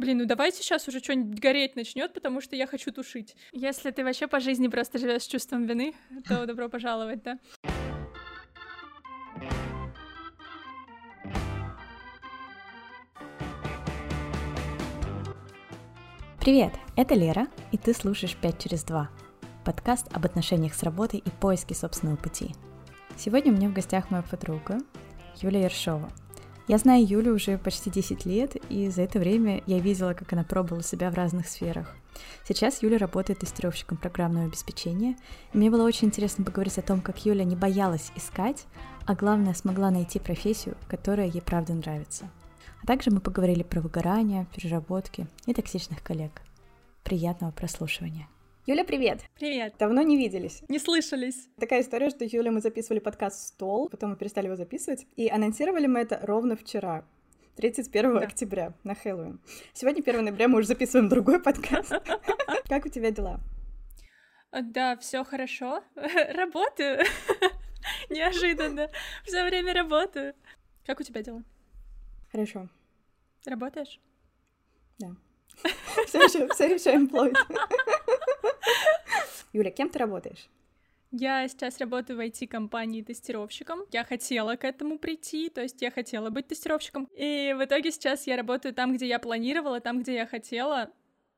Блин, ну давайте сейчас уже что-нибудь гореть начнет, потому что я хочу тушить. Если ты вообще по жизни просто живешь с чувством вины, то добро пожаловать, да. Привет, это Лера, и ты слушаешь «5 через 2» подкаст об отношениях с работой и поиске собственного пути. Сегодня у меня в гостях моя подруга Юлия Ершова, я знаю Юлю уже почти 10 лет, и за это время я видела, как она пробовала себя в разных сферах. Сейчас Юля работает тестировщиком программного обеспечения, и мне было очень интересно поговорить о том, как Юля не боялась искать, а главное, смогла найти профессию, которая ей правда нравится. А также мы поговорили про выгорание, переработки и токсичных коллег. Приятного прослушивания! Юля, привет! Привет! Давно не виделись. Не слышались. Такая история, что Юля, мы записывали подкаст «Стол», потом мы перестали его записывать, и анонсировали мы это ровно вчера. 31 да. октября на Хэллоуин. Сегодня 1 ноября мы уже записываем другой подкаст. Как у тебя дела? Да, все хорошо. Работаю. Неожиданно. Все время работаю. Как у тебя дела? Хорошо. Работаешь? Да. Все еще, все еще employed. Юля, кем ты работаешь? Я сейчас работаю в IT-компании тестировщиком. Я хотела к этому прийти, то есть я хотела быть тестировщиком. И в итоге сейчас я работаю там, где я планировала, там, где я хотела.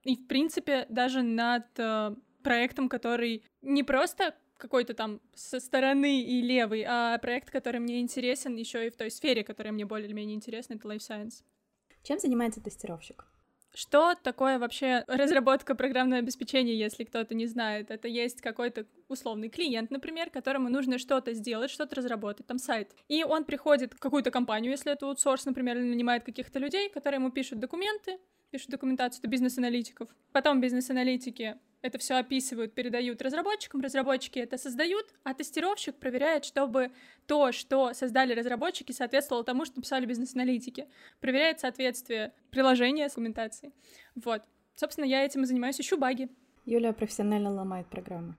И, в принципе, даже над э, проектом, который не просто какой-то там со стороны и левый, а проект, который мне интересен еще и в той сфере, которая мне более-менее интересна, это Life Science. Чем занимается тестировщик? Что такое вообще разработка программного обеспечения, если кто-то не знает? Это есть какой-то условный клиент, например, которому нужно что-то сделать, что-то разработать, там сайт. И он приходит в какую-то компанию, если это аутсорс, например, или нанимает каких-то людей, которые ему пишут документы, пишут документацию, это бизнес-аналитиков. Потом бизнес-аналитики это все описывают, передают разработчикам, разработчики это создают, а тестировщик проверяет, чтобы то, что создали разработчики, соответствовало тому, что написали бизнес-аналитики. Проверяет соответствие приложения с документацией. Вот. Собственно, я этим и занимаюсь, ищу баги. Юля профессионально ломает программы.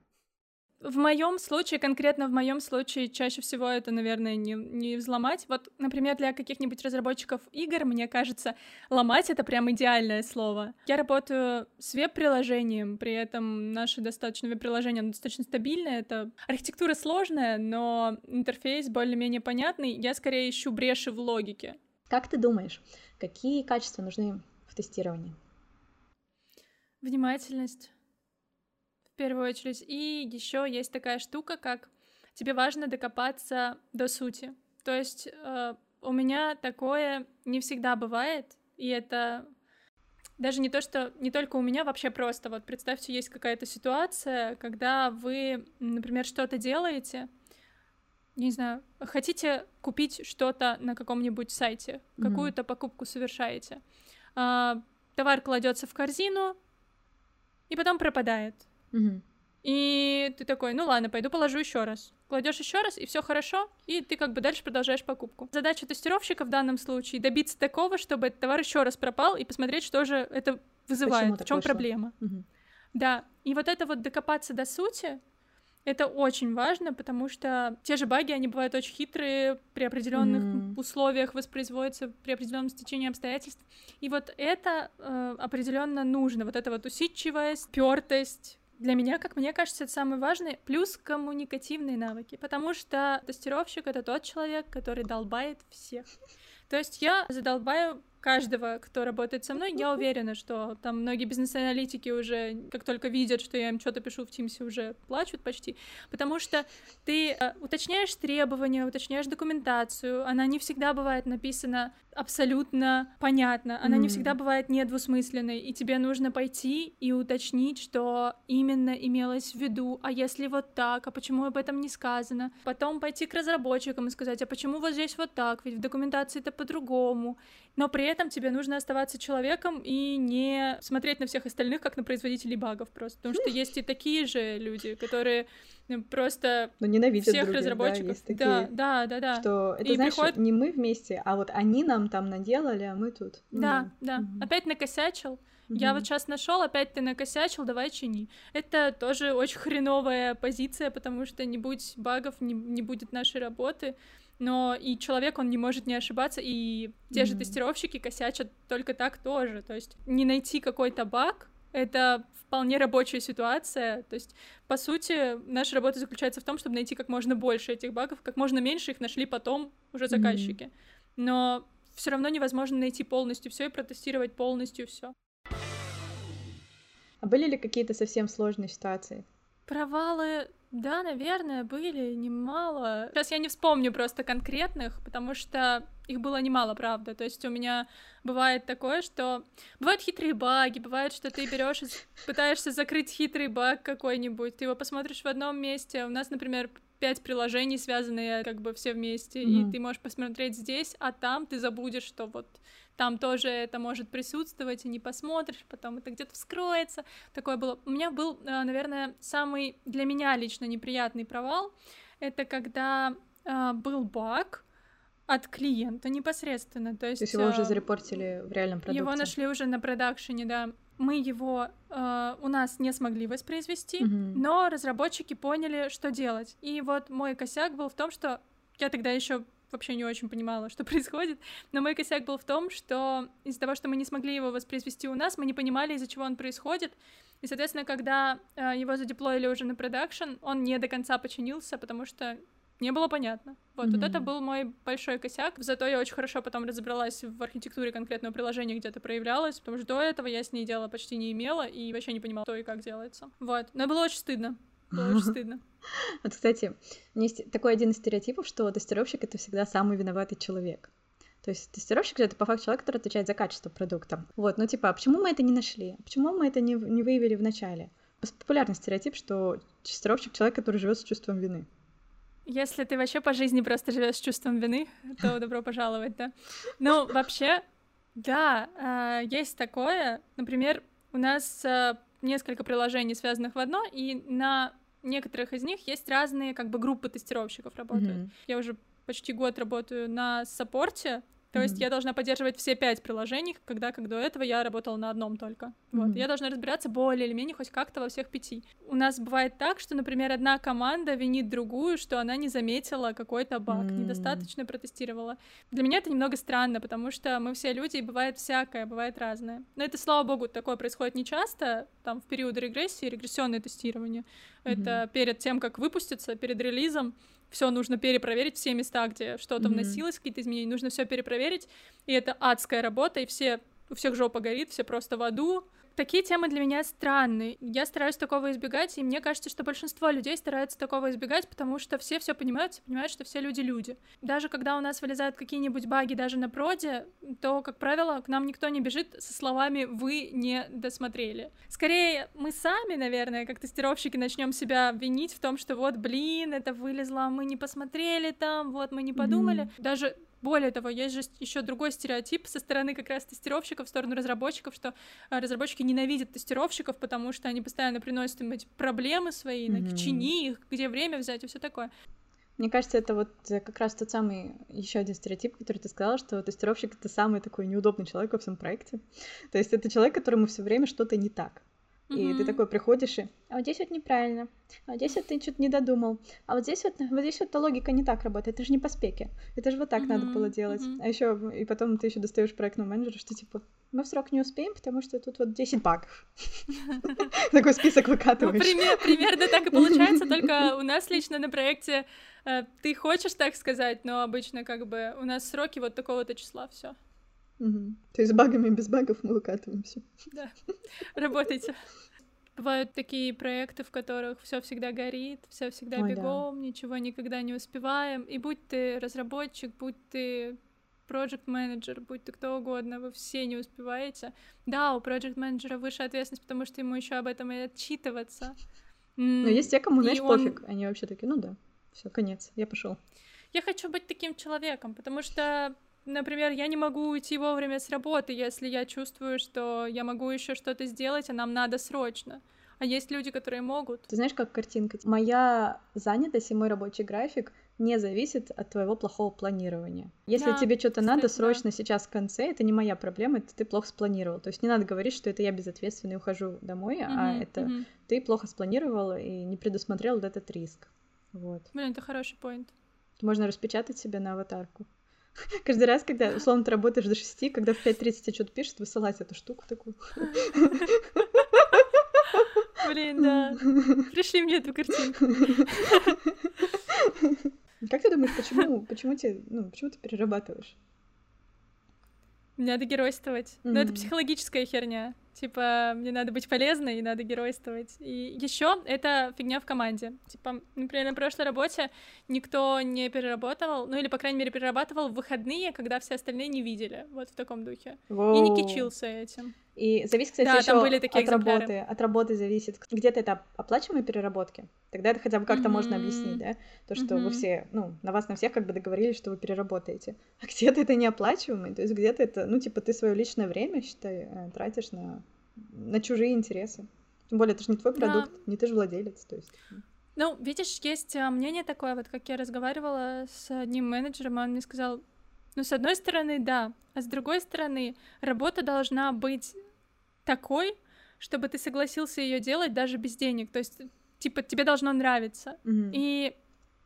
В моем случае, конкретно в моем случае, чаще всего это, наверное, не, не взломать. Вот, например, для каких-нибудь разработчиков игр, мне кажется, ломать это прям идеальное слово. Я работаю с веб-приложением, при этом наше достаточно веб-приложение достаточно стабильное. Это архитектура сложная, но интерфейс более-менее понятный. Я скорее ищу бреши в логике. Как ты думаешь, какие качества нужны в тестировании? Внимательность в первую очередь. И еще есть такая штука, как тебе важно докопаться до сути. То есть э, у меня такое не всегда бывает, и это даже не то, что не только у меня, вообще просто. Вот представьте, есть какая-то ситуация, когда вы, например, что-то делаете, не знаю, хотите купить что-то на каком-нибудь сайте, mm-hmm. какую-то покупку совершаете. А, товар кладется в корзину и потом пропадает. Угу. И ты такой, ну ладно, пойду положу еще раз. Кладешь еще раз, и все хорошо, и ты как бы дальше продолжаешь покупку. Задача тестировщика в данном случае добиться такого, чтобы этот товар еще раз пропал, и посмотреть, что же это вызывает, Почему в чем проблема. Угу. Да, и вот это вот докопаться до сути, это очень важно, потому что те же баги, они бывают очень хитрые, при определенных mm. условиях воспроизводятся, при определенном стечении обстоятельств. И вот это э, определенно нужно, вот эта вот усидчивость, пертость, для меня, как мне кажется, это самое важное, плюс коммуникативные навыки, потому что тестировщик — это тот человек, который долбает всех. То есть я задолбаю каждого, кто работает со мной, я уверена, что там многие бизнес-аналитики уже, как только видят, что я им что-то пишу в Тимсе, уже плачут почти, потому что ты э, уточняешь требования, уточняешь документацию, она не всегда бывает написана абсолютно понятно, она mm. не всегда бывает недвусмысленной, и тебе нужно пойти и уточнить, что именно имелось в виду, а если вот так, а почему об этом не сказано, потом пойти к разработчикам и сказать, а почему вот здесь вот так, ведь в документации это по-другому, но при этом тебе нужно оставаться человеком и не смотреть на всех остальных, как на производителей багов просто, потому что есть и такие же люди, которые ну, просто ну, ненавидят всех других, разработчиков. Да, есть такие, да, да, да, да. Что это, и знаешь, приходит... не мы вместе, а вот они нам там наделали, а мы тут. Да, да. да. Угу. Опять накосячил. Угу. Я вот сейчас нашел, опять ты накосячил, давай чини. Это тоже очень хреновая позиция, потому что не будет багов, не, не будет нашей работы. Но и человек, он не может не ошибаться, и те mm-hmm. же тестировщики косячат только так тоже, то есть не найти какой-то баг, это вполне рабочая ситуация. То есть, по сути, наша работа заключается в том, чтобы найти как можно больше этих багов, как можно меньше их нашли потом уже заказчики. Mm-hmm. Но все равно невозможно найти полностью все и протестировать полностью все. А были ли какие-то совсем сложные ситуации? Провалы, да, наверное, были немало. Сейчас я не вспомню просто конкретных, потому что их было немало, правда. То есть у меня бывает такое, что бывают хитрые баги, бывает, что ты берешь и пытаешься закрыть хитрый баг какой-нибудь, ты его посмотришь в одном месте. У нас, например, пять приложений, связанные как бы все вместе, mm-hmm. и ты можешь посмотреть здесь, а там ты забудешь, что вот там тоже это может присутствовать, и не посмотришь, потом это где-то вскроется. Такое было. У меня был, э, наверное, самый для меня лично неприятный провал. Это когда э, был баг от клиента непосредственно. То есть, То есть его уже э, зарепортили в реальном продукте? Его нашли уже на продакшене, да. Мы его э, у нас не смогли воспроизвести, mm-hmm. но разработчики поняли, что делать. И вот мой косяк был в том, что я тогда еще вообще не очень понимала, что происходит. Но мой косяк был в том, что из-за того, что мы не смогли его воспроизвести у нас, мы не понимали, из-за чего он происходит. И, соответственно, когда э, его задеплоили уже на продакшн, он не до конца починился, потому что не было понятно. Вот, mm-hmm. вот это был мой большой косяк. Зато я очень хорошо потом разобралась в архитектуре конкретного приложения, где это проявлялось, потому что до этого я с ней дела почти не имела и вообще не понимала, что и как делается. Вот. Но было очень стыдно. Было очень стыдно. Вот, кстати, есть такой один из стереотипов, что тестировщик — это всегда самый виноватый человек. То есть тестировщик — это по факту человек, который отвечает за качество продукта. Вот, ну типа, а почему мы это не нашли? Почему мы это не, не выявили в начале? Популярный стереотип, что тестировщик — человек, который живет с чувством вины. Если ты вообще по жизни просто живешь с чувством вины, то добро пожаловать, да. Ну, вообще, да, а, есть такое. Например, у нас а, несколько приложений, связанных в одно, и на некоторых из них есть разные как бы группы тестировщиков работают. Mm-hmm. Я уже почти год работаю на саппорте, то mm-hmm. есть я должна поддерживать все пять приложений, когда, как до этого, я работала на одном только. Mm-hmm. Вот. Я должна разбираться более или менее хоть как-то во всех пяти. У нас бывает так, что, например, одна команда винит другую, что она не заметила какой-то баг, mm-hmm. недостаточно протестировала. Для меня это немного странно, потому что мы все люди, и бывает всякое, бывает разное. Но это, слава богу, такое происходит не часто, там, в периоды регрессии, регрессионное тестирование. Mm-hmm. Это перед тем, как выпуститься, перед релизом, все нужно перепроверить, все места, где что-то mm-hmm. вносилось, какие-то изменения, нужно все перепроверить, и это адская работа, и все у всех жопа горит, все просто в аду, такие темы для меня странные. Я стараюсь такого избегать, и мне кажется, что большинство людей стараются такого избегать, потому что все все понимают, все понимают, что все люди люди. Даже когда у нас вылезают какие-нибудь баги даже на проде, то, как правило, к нам никто не бежит со словами «вы не досмотрели». Скорее, мы сами, наверное, как тестировщики, начнем себя винить в том, что вот, блин, это вылезло, а мы не посмотрели там, вот, мы не подумали. Mm-hmm. Даже более того, есть же еще другой стереотип со стороны как раз тестировщиков, в сторону разработчиков, что а, разработчики ненавидят тестировщиков, потому что они постоянно приносят им эти проблемы свои, mm-hmm. чини их, где время взять и все такое. Мне кажется, это вот э, как раз тот самый еще один стереотип, который ты сказала, что тестировщик это самый такой неудобный человек во всем проекте. То есть это человек, которому все время что-то не так. И mm-hmm. ты такой приходишь и, а вот здесь вот неправильно, а вот здесь вот ты что-то не додумал, а вот здесь вот, вот здесь вот логика не так работает, это же не по спеке, это же вот так mm-hmm. надо было делать. Mm-hmm. А еще и потом ты еще достаешь проектного менеджера, что типа мы в срок не успеем, потому что тут вот 10 багов. Такой список выкатываешь. Примерно так и получается, только у нас лично на проекте э, ты хочешь так сказать, но обычно как бы у нас сроки вот такого-то числа, все. Угу. То есть с багами без багов мы выкатываемся. Да, работайте. Бывают такие проекты, в которых все всегда горит, все всегда Ой, бегом, да. ничего никогда не успеваем. И будь ты разработчик, будь ты project менеджер будь ты кто угодно, вы все не успеваете. Да, у project менеджера выше ответственность, потому что ему еще об этом и отчитываться. Но есть те, кому, знаешь, он... пофиг. Они вообще такие, ну да, все, конец, я пошел. Я хочу быть таким человеком, потому что Например, я не могу уйти вовремя с работы, если я чувствую, что я могу еще что-то сделать, а нам надо срочно. А есть люди, которые могут. Ты знаешь, как картинка? Моя занятость и мой рабочий график не зависит от твоего плохого планирования. Если да, тебе что-то надо срочно да. сейчас в конце, это не моя проблема, это ты плохо спланировал. То есть не надо говорить, что это я безответственный ухожу домой, mm-hmm, а это mm-hmm. ты плохо спланировал и не предусмотрел вот этот риск. Вот. Блин, это хороший поинт. Можно распечатать себе на аватарку. Каждый раз, когда, условно, ты работаешь до 6, когда в 5.30 тебе что-то пишет, высылать эту штуку такую. Блин, да. Пришли мне эту картинку. Как ты думаешь, почему, почему, тебе, ну, почему ты перерабатываешь? Мне надо геройствовать. Mm-hmm. Но это психологическая херня. Типа, мне надо быть полезной и надо геройствовать. И еще это фигня в команде. Типа, например, на прошлой работе никто не переработал, ну или, по крайней мере, перерабатывал в выходные, когда все остальные не видели. Вот в таком духе. Воу. И не кичился этим. И зависит, кстати, да, еще там были такие от экземпляры. работы. От работы зависит. Где-то это оплачиваемые переработки. Тогда это хотя бы как-то mm-hmm. можно объяснить, да? То, что mm-hmm. вы все, ну, на вас на всех как бы договорились, что вы переработаете. А где-то это неоплачиваемый. То есть где-то это, ну, типа, ты свое личное время, считай, э, тратишь на, на чужие интересы. Тем более, это же не твой продукт, да. не ты же владелец, то есть. Ну, видишь, есть а, мнение такое, вот как я разговаривала с одним менеджером, он мне сказал, ну, с одной стороны, да, а с другой стороны, работа должна быть такой, чтобы ты согласился ее делать даже без денег. То есть, типа, тебе должно нравиться. Mm-hmm. И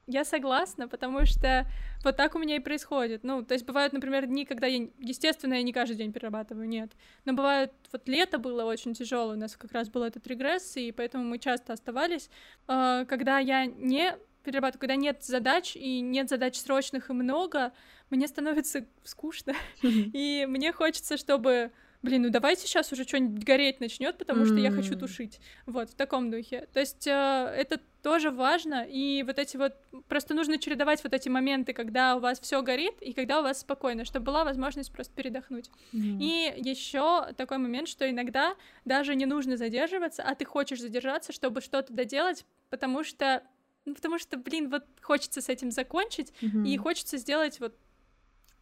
я согласна, потому что вот так у меня и происходит. Ну, то есть бывают, например, дни, когда я, естественно, я не каждый день перерабатываю, нет. Но бывают, вот лето было очень тяжелое, у нас как раз был этот регресс, и поэтому мы часто оставались, э, когда я не перерабатываю, когда нет задач, и нет задач срочных и много, мне становится скучно, и мне хочется, чтобы блин, ну давайте сейчас уже что-нибудь гореть начнет, потому что я хочу тушить. Вот, в таком духе. То есть э, это тоже важно, и вот эти вот, просто нужно чередовать вот эти моменты, когда у вас все горит, и когда у вас спокойно, чтобы была возможность просто передохнуть. Mm-hmm. И еще такой момент, что иногда даже не нужно задерживаться, а ты хочешь задержаться, чтобы что-то доделать, потому что ну, потому что, блин, вот хочется с этим закончить, mm-hmm. и хочется сделать вот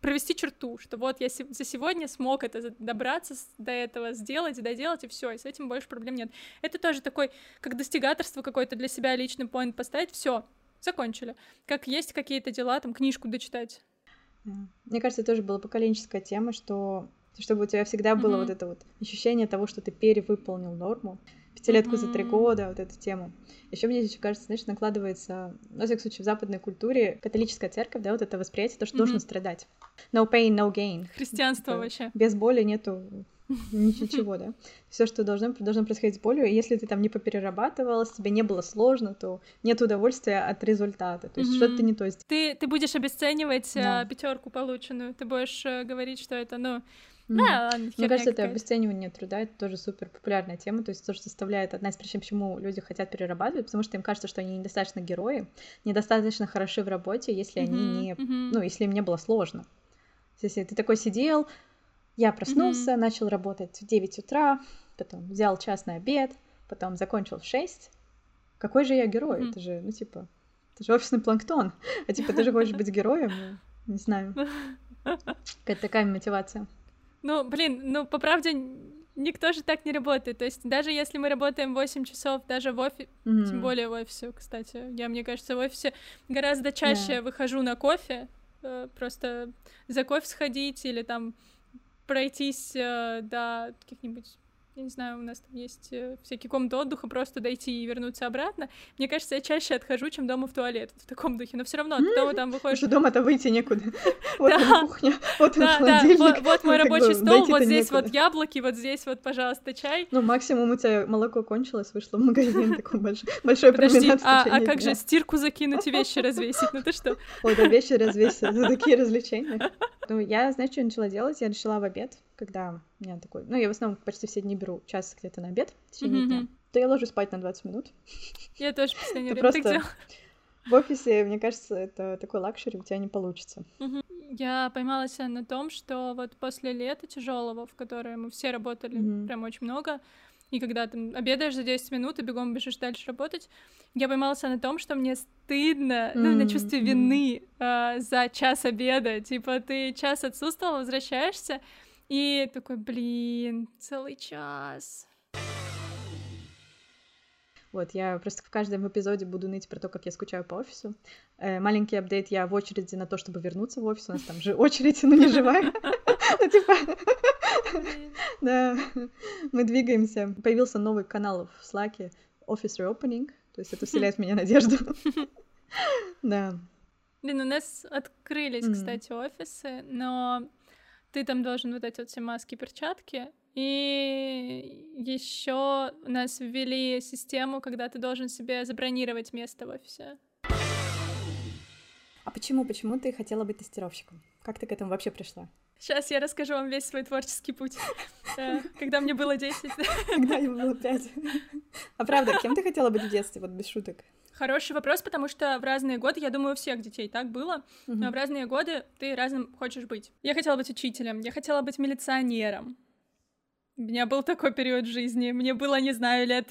провести черту, что вот я за сегодня смог это добраться до этого, сделать, доделать, и все, и с этим больше проблем нет. Это тоже такой, как достигаторство какой-то для себя личный поинт поставить, все, закончили. Как есть какие-то дела, там, книжку дочитать. Мне кажется, это тоже была поколенческая тема, что чтобы у тебя всегда было mm-hmm. вот это вот ощущение того, что ты перевыполнил норму, пятилетку за три года, вот эту тему. Еще мне здесь кажется, знаешь, накладывается, ну, во всяком случае, в западной культуре католическая церковь, да, вот это восприятие, то, что mm-hmm. должен страдать. No pain, no gain. Христианство это, вообще. Без боли нету ничего, да. Все, что должно, должно происходить с болью, и если ты там не поперерабатывалась, тебе не было сложно, то нет удовольствия от результата. То есть mm-hmm. что-то не то. Есть... Ты, ты будешь обесценивать да. пятерку полученную, ты будешь э, говорить, что это, ну, Mm. Да, ладно, Мне кажется, это обесценивание труда, это тоже супер популярная тема, то есть тоже составляет одна из причин, почему люди хотят перерабатывать, потому что им кажется, что они недостаточно герои, недостаточно хороши в работе, если mm-hmm. они не, mm-hmm. ну, если им не было сложно. Если ты такой сидел, я проснулся, mm-hmm. начал работать в 9 утра, потом взял час на обед, потом закончил в 6, какой же я герой? Mm-hmm. Это же, ну, типа, это же офисный планктон, а типа ты же хочешь быть героем, ну, не знаю. Какая-то такая мотивация. Ну, блин, ну, по правде, никто же так не работает. То есть даже если мы работаем 8 часов, даже в офисе, mm-hmm. тем более в офисе, кстати, я, мне кажется, в офисе гораздо чаще yeah. выхожу на кофе, э, просто за кофе сходить или там пройтись э, до каких-нибудь я не знаю, у нас там есть э, всякие комнаты отдыха, просто дойти и вернуться обратно. Мне кажется, я чаще отхожу, чем дома в туалет, в таком духе. Но все равно, ты дома там выходишь... Что дома-то выйти некуда. Вот кухня, вот да, вот мой рабочий стол, вот здесь вот яблоки, вот здесь вот, пожалуйста, чай. Ну, максимум у тебя молоко кончилось, вышло в магазин, такой большой променад. А, а как же стирку закинуть и вещи развесить? Ну ты что? Ой, да, вещи развесить, это такие развлечения. Ну, я, знаешь, что начала делать? Я начала в обед когда у меня такой... Ну, я в основном почти все дни беру час где-то на обед в течение mm-hmm. дня. То я ложусь спать на 20 минут. Я тоже последнее время так делала. В офисе, мне кажется, это такой luxury у тебя не получится. Я поймалась на том, что вот после лета тяжелого, в которое мы все работали mm-hmm. прям очень много, и когда ты обедаешь за 10 минут и бегом бежишь дальше работать, я поймалась на том, что мне стыдно, mm-hmm. ну, на чувстве вины э, за час обеда. Типа, ты час отсутствовал, возвращаешься, и такой, блин, целый час. Вот, я просто в каждом эпизоде буду ныть про то, как я скучаю по офису. Э, маленький апдейт, я в очереди на то, чтобы вернуться в офис. У нас там же очередь, но не живая. Ну, типа... Да, мы двигаемся. Появился новый канал в Slack, Office Reopening, то есть это вселяет в меня надежду. Да. Блин, у нас открылись, кстати, офисы, но ты там должен вот эти вот все маски, перчатки. И еще у нас ввели систему, когда ты должен себе забронировать место в офисе. А почему, почему ты хотела быть тестировщиком? Как ты к этому вообще пришла? Сейчас я расскажу вам весь свой творческий путь. Когда мне было 10. Когда мне было 5. А правда, кем ты хотела быть в детстве, вот без шуток? Хороший вопрос, потому что в разные годы, я думаю, у всех детей так было, но в разные годы ты разным хочешь быть. Я хотела быть учителем, я хотела быть милиционером. У меня был такой период жизни, мне было, не знаю, лет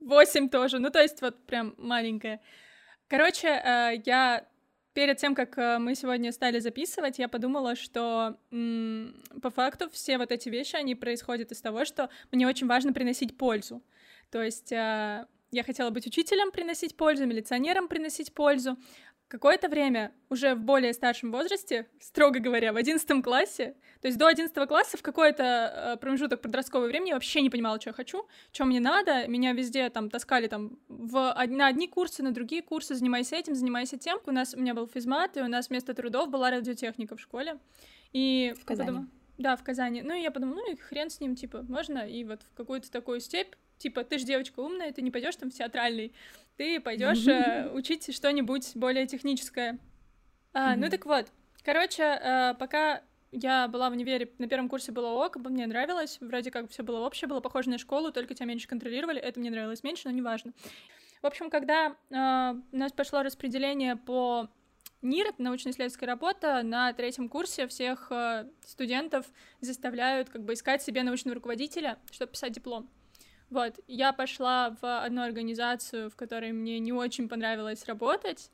восемь тоже, ну то есть вот прям маленькая. Короче, э, я перед тем, как э, мы сегодня стали записывать, я подумала, что м- по факту все вот эти вещи, они происходят из того, что мне очень важно приносить пользу. То есть э, я хотела быть учителем, приносить пользу, милиционером, приносить пользу. Какое-то время, уже в более старшем возрасте, строго говоря, в одиннадцатом классе, то есть до одиннадцатого класса в какой-то э, промежуток подросткового времени я вообще не понимала, что я хочу, что мне надо. Меня везде там таскали там в, на одни курсы, на другие курсы, занимайся этим, занимайся тем. У нас у меня был физмат, и у нас вместо трудов была радиотехника в школе. И в Казани. Подумала, да, в Казани. Ну, и я подумала, ну и хрен с ним, типа, можно и вот в какую-то такую степь типа, ты же девочка умная, ты не пойдешь там в театральный, ты пойдешь э, учить что-нибудь более техническое. А, Ну так вот, короче, э, пока я была в универе, на первом курсе было ок, мне нравилось, вроде как все было общее, было похоже на школу, только тебя меньше контролировали, это мне нравилось меньше, но неважно. В общем, когда э, у нас пошло распределение по НИР, научно-исследовательская работа, на третьем курсе всех э, студентов заставляют как бы искать себе научного руководителя, чтобы писать диплом. Вот, я пошла в одну организацию, в которой мне не очень понравилось работать.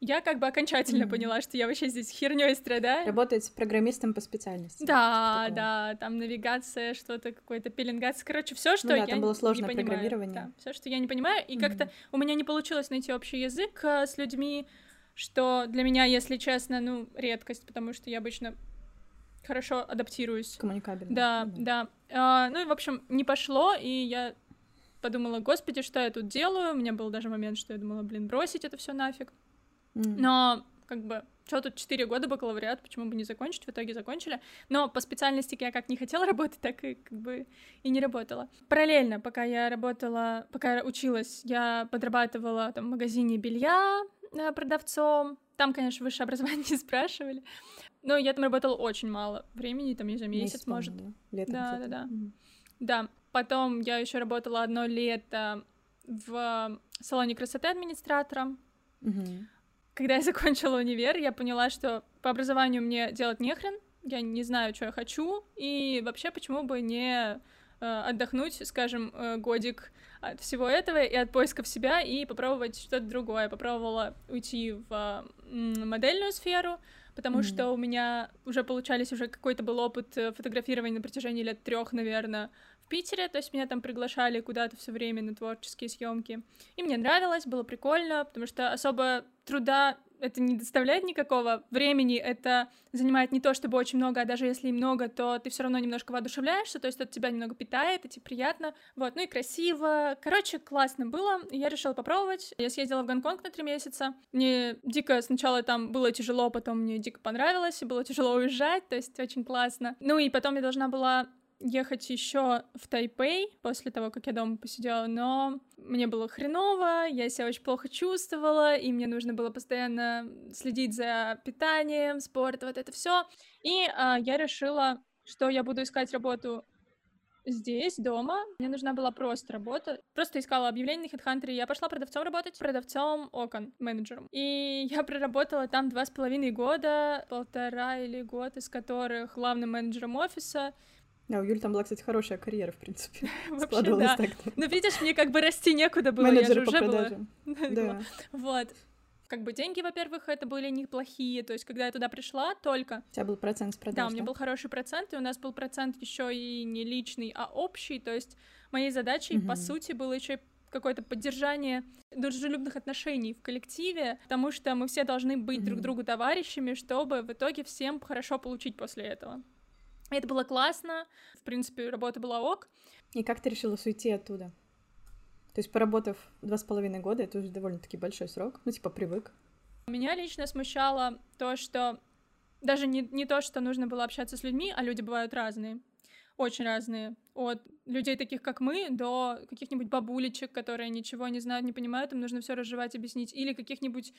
Я как бы окончательно mm-hmm. поняла, что я вообще здесь херней страдаю. Работать программистом по специальности. Да, да, там навигация, что-то какое-то пеленгация, короче, все, что ну, да, я там было сложное не программирование. Да, все, что я не понимаю, и mm-hmm. как-то у меня не получилось найти общий язык э, с людьми, что для меня, если честно, ну редкость, потому что я обычно хорошо адаптируюсь. Коммуникабельно. Да, да. да. А, ну и, в общем, не пошло, и я подумала, господи, что я тут делаю? У меня был даже момент, что я думала, блин, бросить это все нафиг. Mm. Но, как бы, что тут 4 года бакалавриат, почему бы не закончить? В итоге закончили. Но по специальности я как не хотела работать, так и как бы и не работала. Параллельно, пока я работала, пока училась, я подрабатывала там в магазине белья э, продавцом. Там, конечно, высшее образование не спрашивали. Но я там работала очень мало времени, там, не за месяц, месяц может. Да, Летом да, да, да. Mm-hmm. Да, потом я еще работала одно лето в салоне красоты администратором. Mm-hmm. Когда я закончила универ, я поняла, что по образованию мне делать нехрен, я не знаю, что я хочу, и вообще почему бы не э, отдохнуть, скажем, э, годик от всего этого и от поисков себя и попробовать что-то другое. Попробовала уйти в модельную сферу, потому mm-hmm. что у меня уже получались уже какой-то был опыт э, фотографирования на протяжении лет трех, наверное, в Питере, то есть меня там приглашали куда-то все время на творческие съемки, и мне нравилось, было прикольно, потому что особо труда это не доставляет никакого времени, это занимает не то чтобы очень много, а даже если и много, то ты все равно немножко воодушевляешься, то есть это тебя немного питает, это тебе приятно, вот, ну и красиво. Короче, классно было, я решила попробовать. Я съездила в Гонконг на три месяца, мне дико сначала там было тяжело, потом мне дико понравилось, и было тяжело уезжать, то есть очень классно. Ну и потом я должна была ехать еще в Тайпей после того, как я дома посидела, но мне было хреново, я себя очень плохо чувствовала, и мне нужно было постоянно следить за питанием, спорт, вот это все. И а, я решила, что я буду искать работу здесь, дома. Мне нужна была просто работа. Просто искала объявление на HeadHunter, я пошла продавцом работать, продавцом окон, менеджером. И я проработала там два с половиной года, полтора или год, из которых главным менеджером офиса, да, у Юли там была, кстати, хорошая карьера, в принципе. Вообще, да. так. Ну, видишь, мне как бы расти некуда было, я же уже была. Да. Вот. Как бы деньги, во-первых, это были неплохие. То есть, когда я туда пришла, только... У тебя был процент с продаж, Да, у меня был хороший процент, и у нас был процент еще и не личный, а общий. То есть, моей задачей, по сути, было еще какое-то поддержание дружелюбных отношений в коллективе, потому что мы все должны быть друг другу товарищами, чтобы в итоге всем хорошо получить после этого. Это было классно, в принципе, работа была ок. И как ты решила уйти оттуда? То есть, поработав два с половиной года, это уже довольно-таки большой срок, ну, типа, привык. Меня лично смущало то, что даже не, не то, что нужно было общаться с людьми, а люди бывают разные, очень разные. От людей таких, как мы, до каких-нибудь бабулечек, которые ничего не знают, не понимают, им нужно все разжевать, объяснить, или каких-нибудь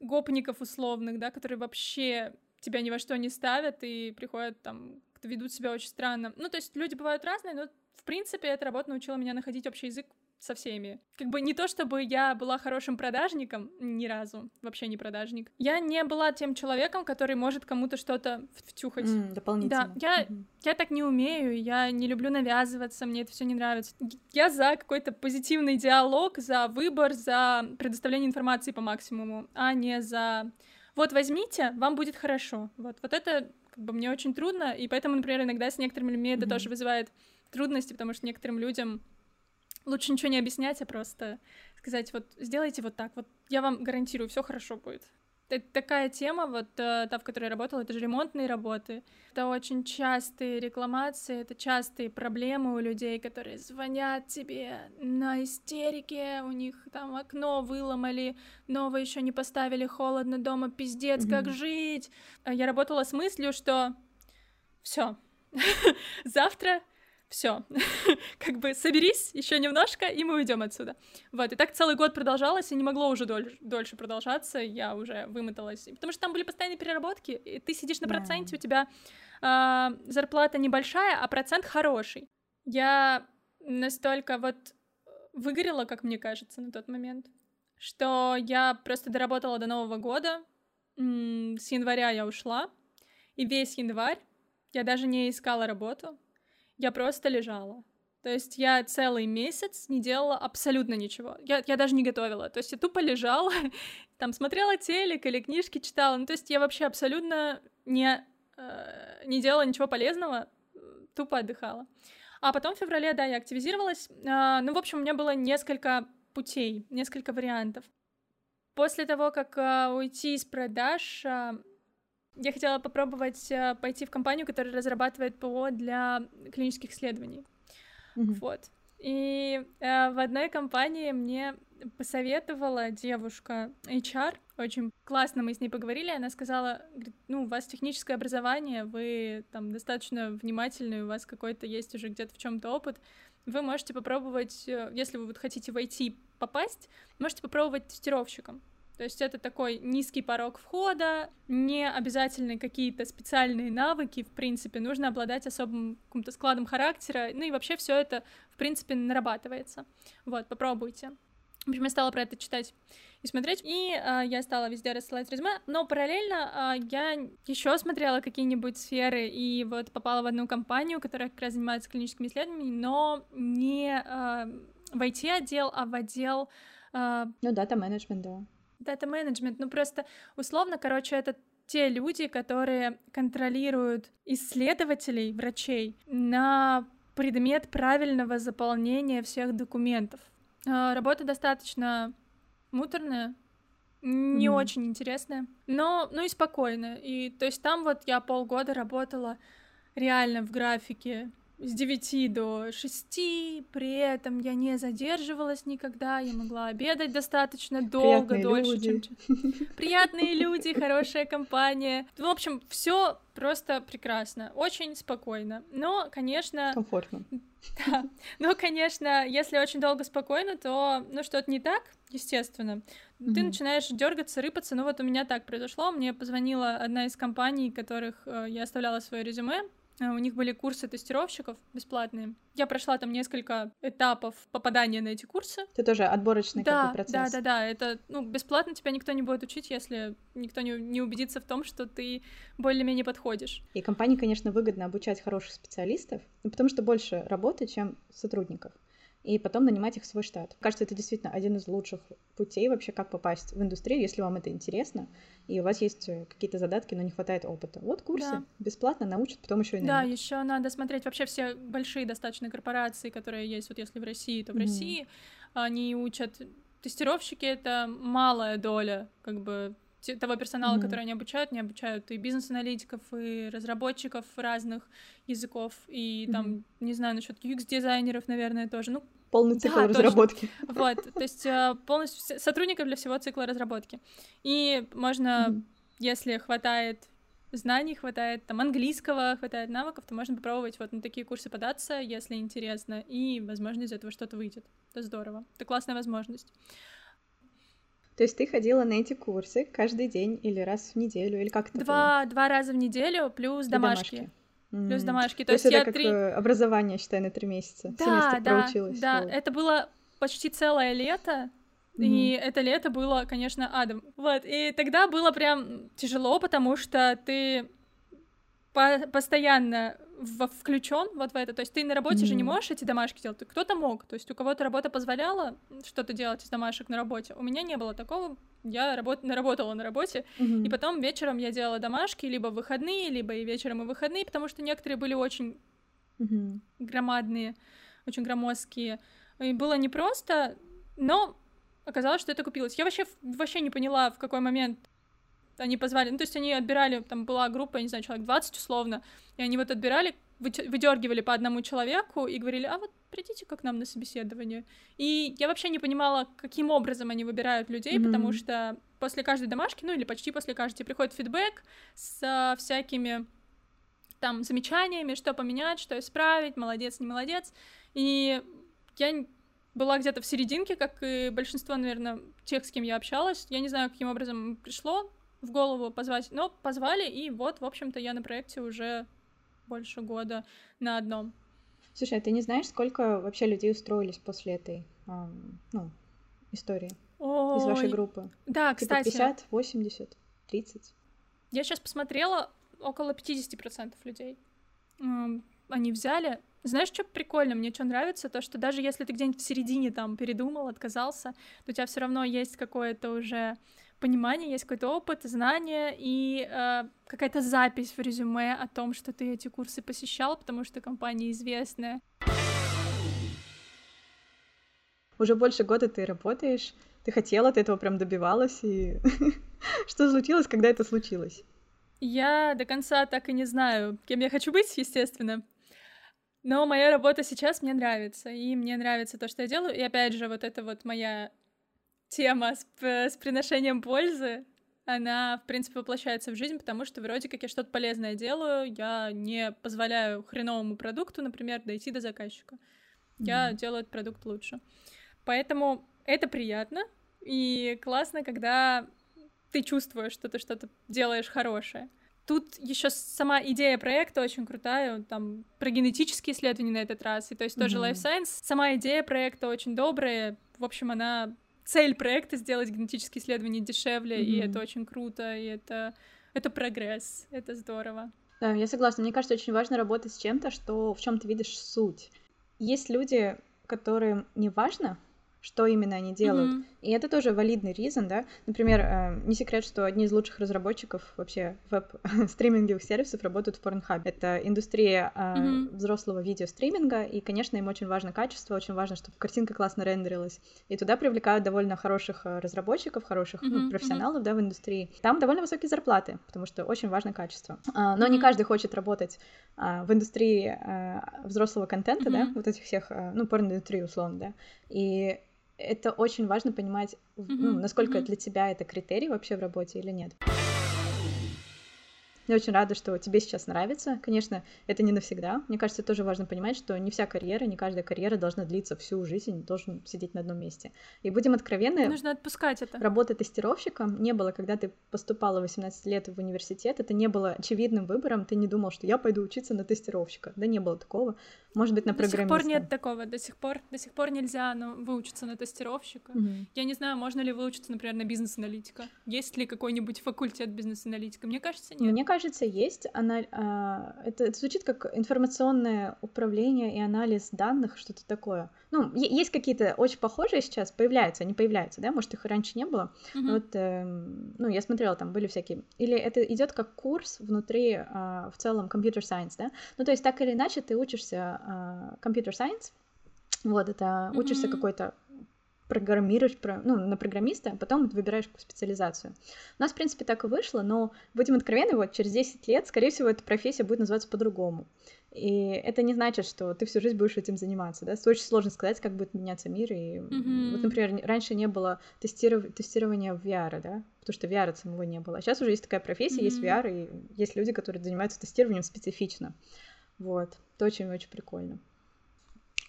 гопников условных, да, которые вообще тебя ни во что не ставят и приходят там, ведут себя очень странно. Ну, то есть люди бывают разные, но в принципе эта работа научила меня находить общий язык со всеми. Как бы не то, чтобы я была хорошим продажником, ни разу, вообще не продажник. Я не была тем человеком, который может кому-то что-то втюхать. Mm, дополнительно. Да, я, mm-hmm. я так не умею, я не люблю навязываться, мне это все не нравится. Я за какой-то позитивный диалог, за выбор, за предоставление информации по максимуму, а не за вот возьмите, вам будет хорошо. Вот, вот это как бы мне очень трудно, и поэтому, например, иногда с некоторыми людьми mm-hmm. это тоже вызывает трудности, потому что некоторым людям Лучше ничего не объяснять, а просто сказать, вот сделайте вот так, вот я вам гарантирую, все хорошо будет. Это такая тема, вот э, та, в которой я работала, это же ремонтные работы. Это очень частые рекламации, это частые проблемы у людей, которые звонят тебе на истерике, у них там окно выломали, новое еще не поставили, холодно дома, пиздец, mm-hmm. как жить. А я работала с мыслью, что все, завтра все, как бы соберись еще немножко, и мы уйдем отсюда. Вот, и так целый год продолжалось, и не могло уже доль- дольше продолжаться, я уже вымоталась. Потому что там были постоянные переработки, и ты сидишь на проценте, yeah. у тебя э, зарплата небольшая, а процент хороший. Я настолько вот выгорела, как мне кажется, на тот момент, что я просто доработала до Нового года, с января я ушла, и весь январь я даже не искала работу, я просто лежала. То есть я целый месяц не делала абсолютно ничего. Я, я даже не готовила. То есть я тупо лежала, там смотрела телек или книжки читала. Ну, то есть я вообще абсолютно не, э, не делала ничего полезного, тупо отдыхала. А потом в феврале, да, я активизировалась. Э, ну, в общем, у меня было несколько путей, несколько вариантов. После того, как э, уйти из продаж, э, я хотела попробовать э, пойти в компанию, которая разрабатывает ПО для клинических исследований. Mm-hmm. Вот. И э, в одной компании мне посоветовала девушка HR, очень классно мы с ней поговорили, она сказала, говорит, ну, у вас техническое образование, вы там достаточно внимательны, у вас какой-то есть уже где-то в чем то опыт, вы можете попробовать, э, если вы вот хотите войти попасть, можете попробовать тестировщиком. То есть это такой низкий порог входа, не обязательно какие-то специальные навыки, в принципе, нужно обладать особым каким-то складом характера, ну и вообще все это, в принципе, нарабатывается. Вот, попробуйте. В общем, я стала про это читать и смотреть, и э, я стала везде рассылать резюме, но параллельно э, я еще смотрела какие-нибудь сферы и вот попала в одну компанию, которая как раз занимается клиническими исследованиями, но не э, в IT-отдел, а в отдел... Э, ну, дата-менеджмент, да. Дата-менеджмент, ну просто условно, короче, это те люди, которые контролируют исследователей, врачей на предмет правильного заполнения всех документов. А, работа достаточно муторная, не mm. очень интересная, но ну и спокойная. И то есть там вот я полгода работала реально в графике с 9 до 6, при этом я не задерживалась никогда, я могла обедать достаточно долго, Приятные дольше, люди. чем... Приятные люди, хорошая компания. В общем, все просто прекрасно, очень спокойно. Но, конечно... Комфортно. Да. Но, конечно, если очень долго спокойно, то, ну, что-то не так, естественно. Mm-hmm. Ты начинаешь дергаться, рыпаться. Ну, вот у меня так произошло. Мне позвонила одна из компаний, которых э, я оставляла свое резюме, у них были курсы тестировщиков бесплатные. Я прошла там несколько этапов попадания на эти курсы. Это тоже отборочный да, какой процесс. Да, да, да. Это, ну, бесплатно тебя никто не будет учить, если никто не, не убедится в том, что ты более-менее подходишь. И компании, конечно, выгодно обучать хороших специалистов, ну, потому что больше работы, чем сотрудников и потом нанимать их в свой штат. Кажется, это действительно один из лучших путей вообще, как попасть в индустрию, если вам это интересно, и у вас есть э, какие-то задатки, но не хватает опыта. Вот курсы да. бесплатно научат, потом еще и наймут. Да, еще надо смотреть вообще все большие достаточно корпорации, которые есть, вот если в России, то в mm-hmm. России они учат тестировщики это малая доля, как бы того персонала, mm-hmm. который они обучают, не обучают и бизнес-аналитиков, и разработчиков разных языков, и mm-hmm. там, не знаю, насчет UX-дизайнеров, наверное, тоже. Ну, Полный цикл да, разработки. Точно. Вот, то есть э, полностью сотрудников для всего цикла разработки. И можно, mm-hmm. если хватает знаний, хватает там английского, хватает навыков, то можно попробовать вот на такие курсы податься, если интересно, и, возможно, из этого что-то выйдет. Это здорово. Это классная возможность. То есть ты ходила на эти курсы каждый день или раз в неделю, или как это два, было? Два раза в неделю плюс домашки. домашки. Плюс домашки. То, То есть, есть это как три... Э, образование, считай, на три месяца. Да, Семестр да, проучилась. Да, всего. это было почти целое лето, Mm-hmm. И это лето было, конечно, адом. Вот, и тогда было прям тяжело, потому что ты по- постоянно в- включен вот в это. То есть ты на работе mm-hmm. же не можешь эти домашки делать. Кто-то мог. То есть у кого-то работа позволяла что-то делать из домашек на работе. У меня не было такого. Я работ... работала на работе, mm-hmm. и потом вечером я делала домашки либо в выходные, либо и вечером и выходные, потому что некоторые были очень mm-hmm. громадные, очень громоздкие. И было непросто, но оказалось, что это купилось. Я вообще, вообще не поняла, в какой момент они позвали. Ну, то есть они отбирали, там была группа, я не знаю, человек 20 условно, и они вот отбирали, выдергивали по одному человеку и говорили, а вот придите как нам на собеседование. И я вообще не понимала, каким образом они выбирают людей, mm-hmm. потому что после каждой домашки, ну или почти после каждой, приходит фидбэк с всякими там замечаниями, что поменять, что исправить, молодец, не молодец. И я была где-то в серединке, как и большинство, наверное, тех, с кем я общалась. Я не знаю, каким образом пришло в голову позвать, но позвали, и вот, в общем-то, я на проекте уже больше года на одном. Слушай, а ты не знаешь, сколько вообще людей устроились после этой, ну, истории Ой. из вашей группы? Да, типа кстати. 50, 80, 30? Я сейчас посмотрела, около 50% людей они взяли. Знаешь, что прикольно? Мне что нравится? То, что даже если ты где-нибудь в середине там передумал, отказался, то у тебя все равно есть какое-то уже понимание, есть какой-то опыт, знания и э, какая-то запись в резюме о том, что ты эти курсы посещал, потому что компания известная. Уже больше года ты работаешь, ты хотела, ты этого прям добивалась, и что случилось, когда это случилось? Я до конца так и не знаю, кем я хочу быть, естественно. Но моя работа сейчас мне нравится, и мне нравится то, что я делаю. И опять же, вот эта вот моя тема с, с приношением пользы, она, в принципе, воплощается в жизнь, потому что вроде как я что-то полезное делаю, я не позволяю хреновому продукту, например, дойти до заказчика. Я делаю этот продукт лучше. Поэтому это приятно, и классно, когда ты чувствуешь, что ты что-то делаешь хорошее. Тут еще сама идея проекта очень крутая, там про генетические исследования на этот раз, и то есть тоже mm-hmm. Life Science. Сама идея проекта очень добрая, в общем, она цель проекта сделать генетические исследования дешевле, mm-hmm. и это очень круто, и это это прогресс, это здорово. Да, я согласна. Мне кажется, очень важно работать с чем-то, что в чем ты видишь суть. Есть люди, которым не важно, что именно они делают. Mm-hmm. И это тоже валидный reason, да. Например, э, не секрет, что одни из лучших разработчиков вообще веб-стриминговых сервисов работают в Pornhub. Это индустрия mm-hmm. взрослого видеостриминга, и, конечно, им очень важно качество, очень важно, чтобы картинка классно рендерилась. И туда привлекают довольно хороших э, разработчиков, хороших mm-hmm. ну, профессионалов, mm-hmm. да, в индустрии. Там довольно высокие зарплаты, потому что очень важно качество. Но mm-hmm. не каждый хочет работать в индустрии взрослого контента, mm-hmm. да, вот этих всех, ну, порно-индустрии условно, да. И это очень важно понимать, mm-hmm. ну, насколько mm-hmm. для тебя это критерий вообще в работе или нет. Я очень рада, что тебе сейчас нравится. Конечно, это не навсегда. Мне кажется, тоже важно понимать, что не вся карьера, не каждая карьера должна длиться всю жизнь, должен сидеть на одном месте. И будем откровенны. Нужно отпускать это. Работа тестировщиком не было, когда ты поступала 18 лет в университет, это не было очевидным выбором, ты не думал, что я пойду учиться на тестировщика. Да не было такого. Может быть, на программиста. До сих пор нет такого. До сих пор, до сих пор нельзя ну, выучиться на тестировщика. Угу. Я не знаю, можно ли выучиться, например, на бизнес-аналитика. Есть ли какой-нибудь факультет бизнес-аналитика? Мне кажется, нет. Мне кажется, есть. Она, а, это, это звучит как информационное управление и анализ данных, что-то такое. Ну, есть какие-то очень похожие сейчас, появляются, они появляются, да, может, их раньше не было. Угу. Вот, э, ну, я смотрела, там были всякие. Или это идет как курс внутри э, в целом компьютер сайенс, да. Ну, то есть так или иначе ты учишься компьютер uh, сайенс, вот, это mm-hmm. учишься какой-то программируешь ну, на программиста, а потом выбираешь специализацию. У нас, в принципе, так и вышло, но будем откровенны, вот через 10 лет, скорее всего, эта профессия будет называться по-другому. И это не значит, что ты всю жизнь будешь этим заниматься, да? Очень сложно сказать, как будет меняться мир. И mm-hmm. вот, например, раньше не было тестиров... тестирования в VR, да, потому что VR самого не было. А сейчас уже есть такая профессия, mm-hmm. есть VR, и есть люди, которые занимаются тестированием специфично. Вот, это очень-очень прикольно.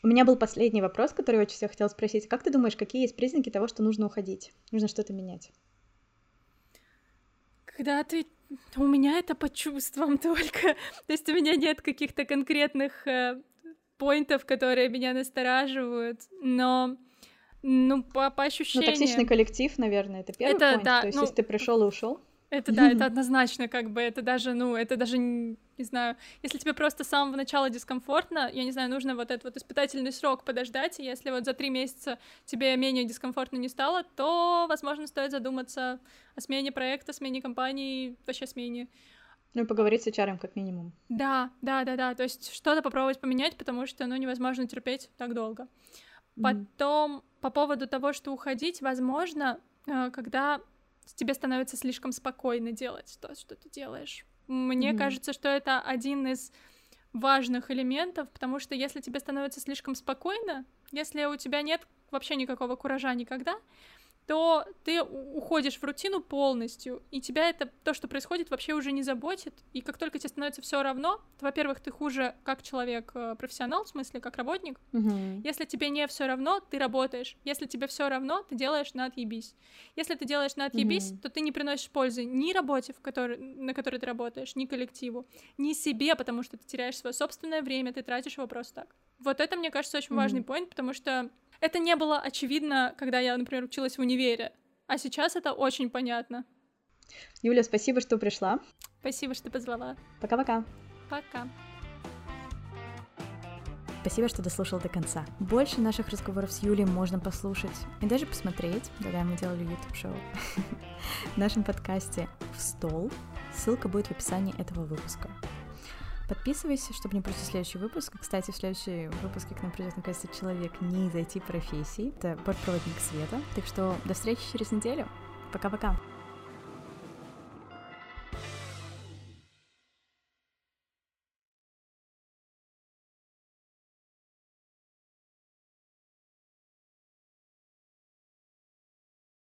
У меня был последний вопрос, который я очень всех хотела спросить. Как ты думаешь, какие есть признаки того, что нужно уходить? Нужно что-то менять? Когда ты у меня это по чувствам только. То есть у меня нет каких-то конкретных э, поинтов, которые меня настораживают, но ну, по, по ощущениям... Ну, токсичный коллектив, наверное, это первый это, point. Да, То есть, ну, если ты пришел и ушел. Это да, это однозначно, как бы, это даже, ну, это даже, не знаю, если тебе просто с самого начала дискомфортно, я не знаю, нужно вот этот вот испытательный срок подождать, и если вот за три месяца тебе менее дискомфортно не стало, то, возможно, стоит задуматься о смене проекта, смене компании, вообще смене. Ну и поговорить с HR как минимум. Да, да, да, да, то есть что-то попробовать поменять, потому что, ну, невозможно терпеть так долго. Потом, mm-hmm. по поводу того, что уходить, возможно, э, когда тебе становится слишком спокойно делать то, что ты делаешь. Мне mm-hmm. кажется, что это один из важных элементов, потому что если тебе становится слишком спокойно, если у тебя нет вообще никакого куража никогда, то ты уходишь в рутину полностью, и тебя это, то, что происходит, вообще уже не заботит. И как только тебе становится все равно, то, во-первых, ты хуже как человек, э, профессионал, в смысле, как работник. Угу. Если тебе не все равно, ты работаешь. Если тебе все равно, ты делаешь на отъебись. Если ты делаешь на отъебись, угу. то ты не приносишь пользы ни работе, в которой, на которой ты работаешь, ни коллективу, ни себе, потому что ты теряешь свое собственное время, ты тратишь его просто так. Вот это, мне кажется, очень угу. важный point, потому что это не было очевидно, когда я, например, училась в универе, а сейчас это очень понятно. Юля, спасибо, что пришла. Спасибо, что позвала. Пока-пока. Пока. Спасибо, что дослушал до конца. Больше наших разговоров с Юлей можно послушать и даже посмотреть, когда мы делали YouTube-шоу, в нашем подкасте «В стол». Ссылка будет в описании этого выпуска. Подписывайся, чтобы не пропустить следующий выпуск. Кстати, в следующем выпуске к нам придет, наконец-то, человек не из IT-профессии. Это бортпроводник Света. Так что до встречи через неделю. Пока-пока.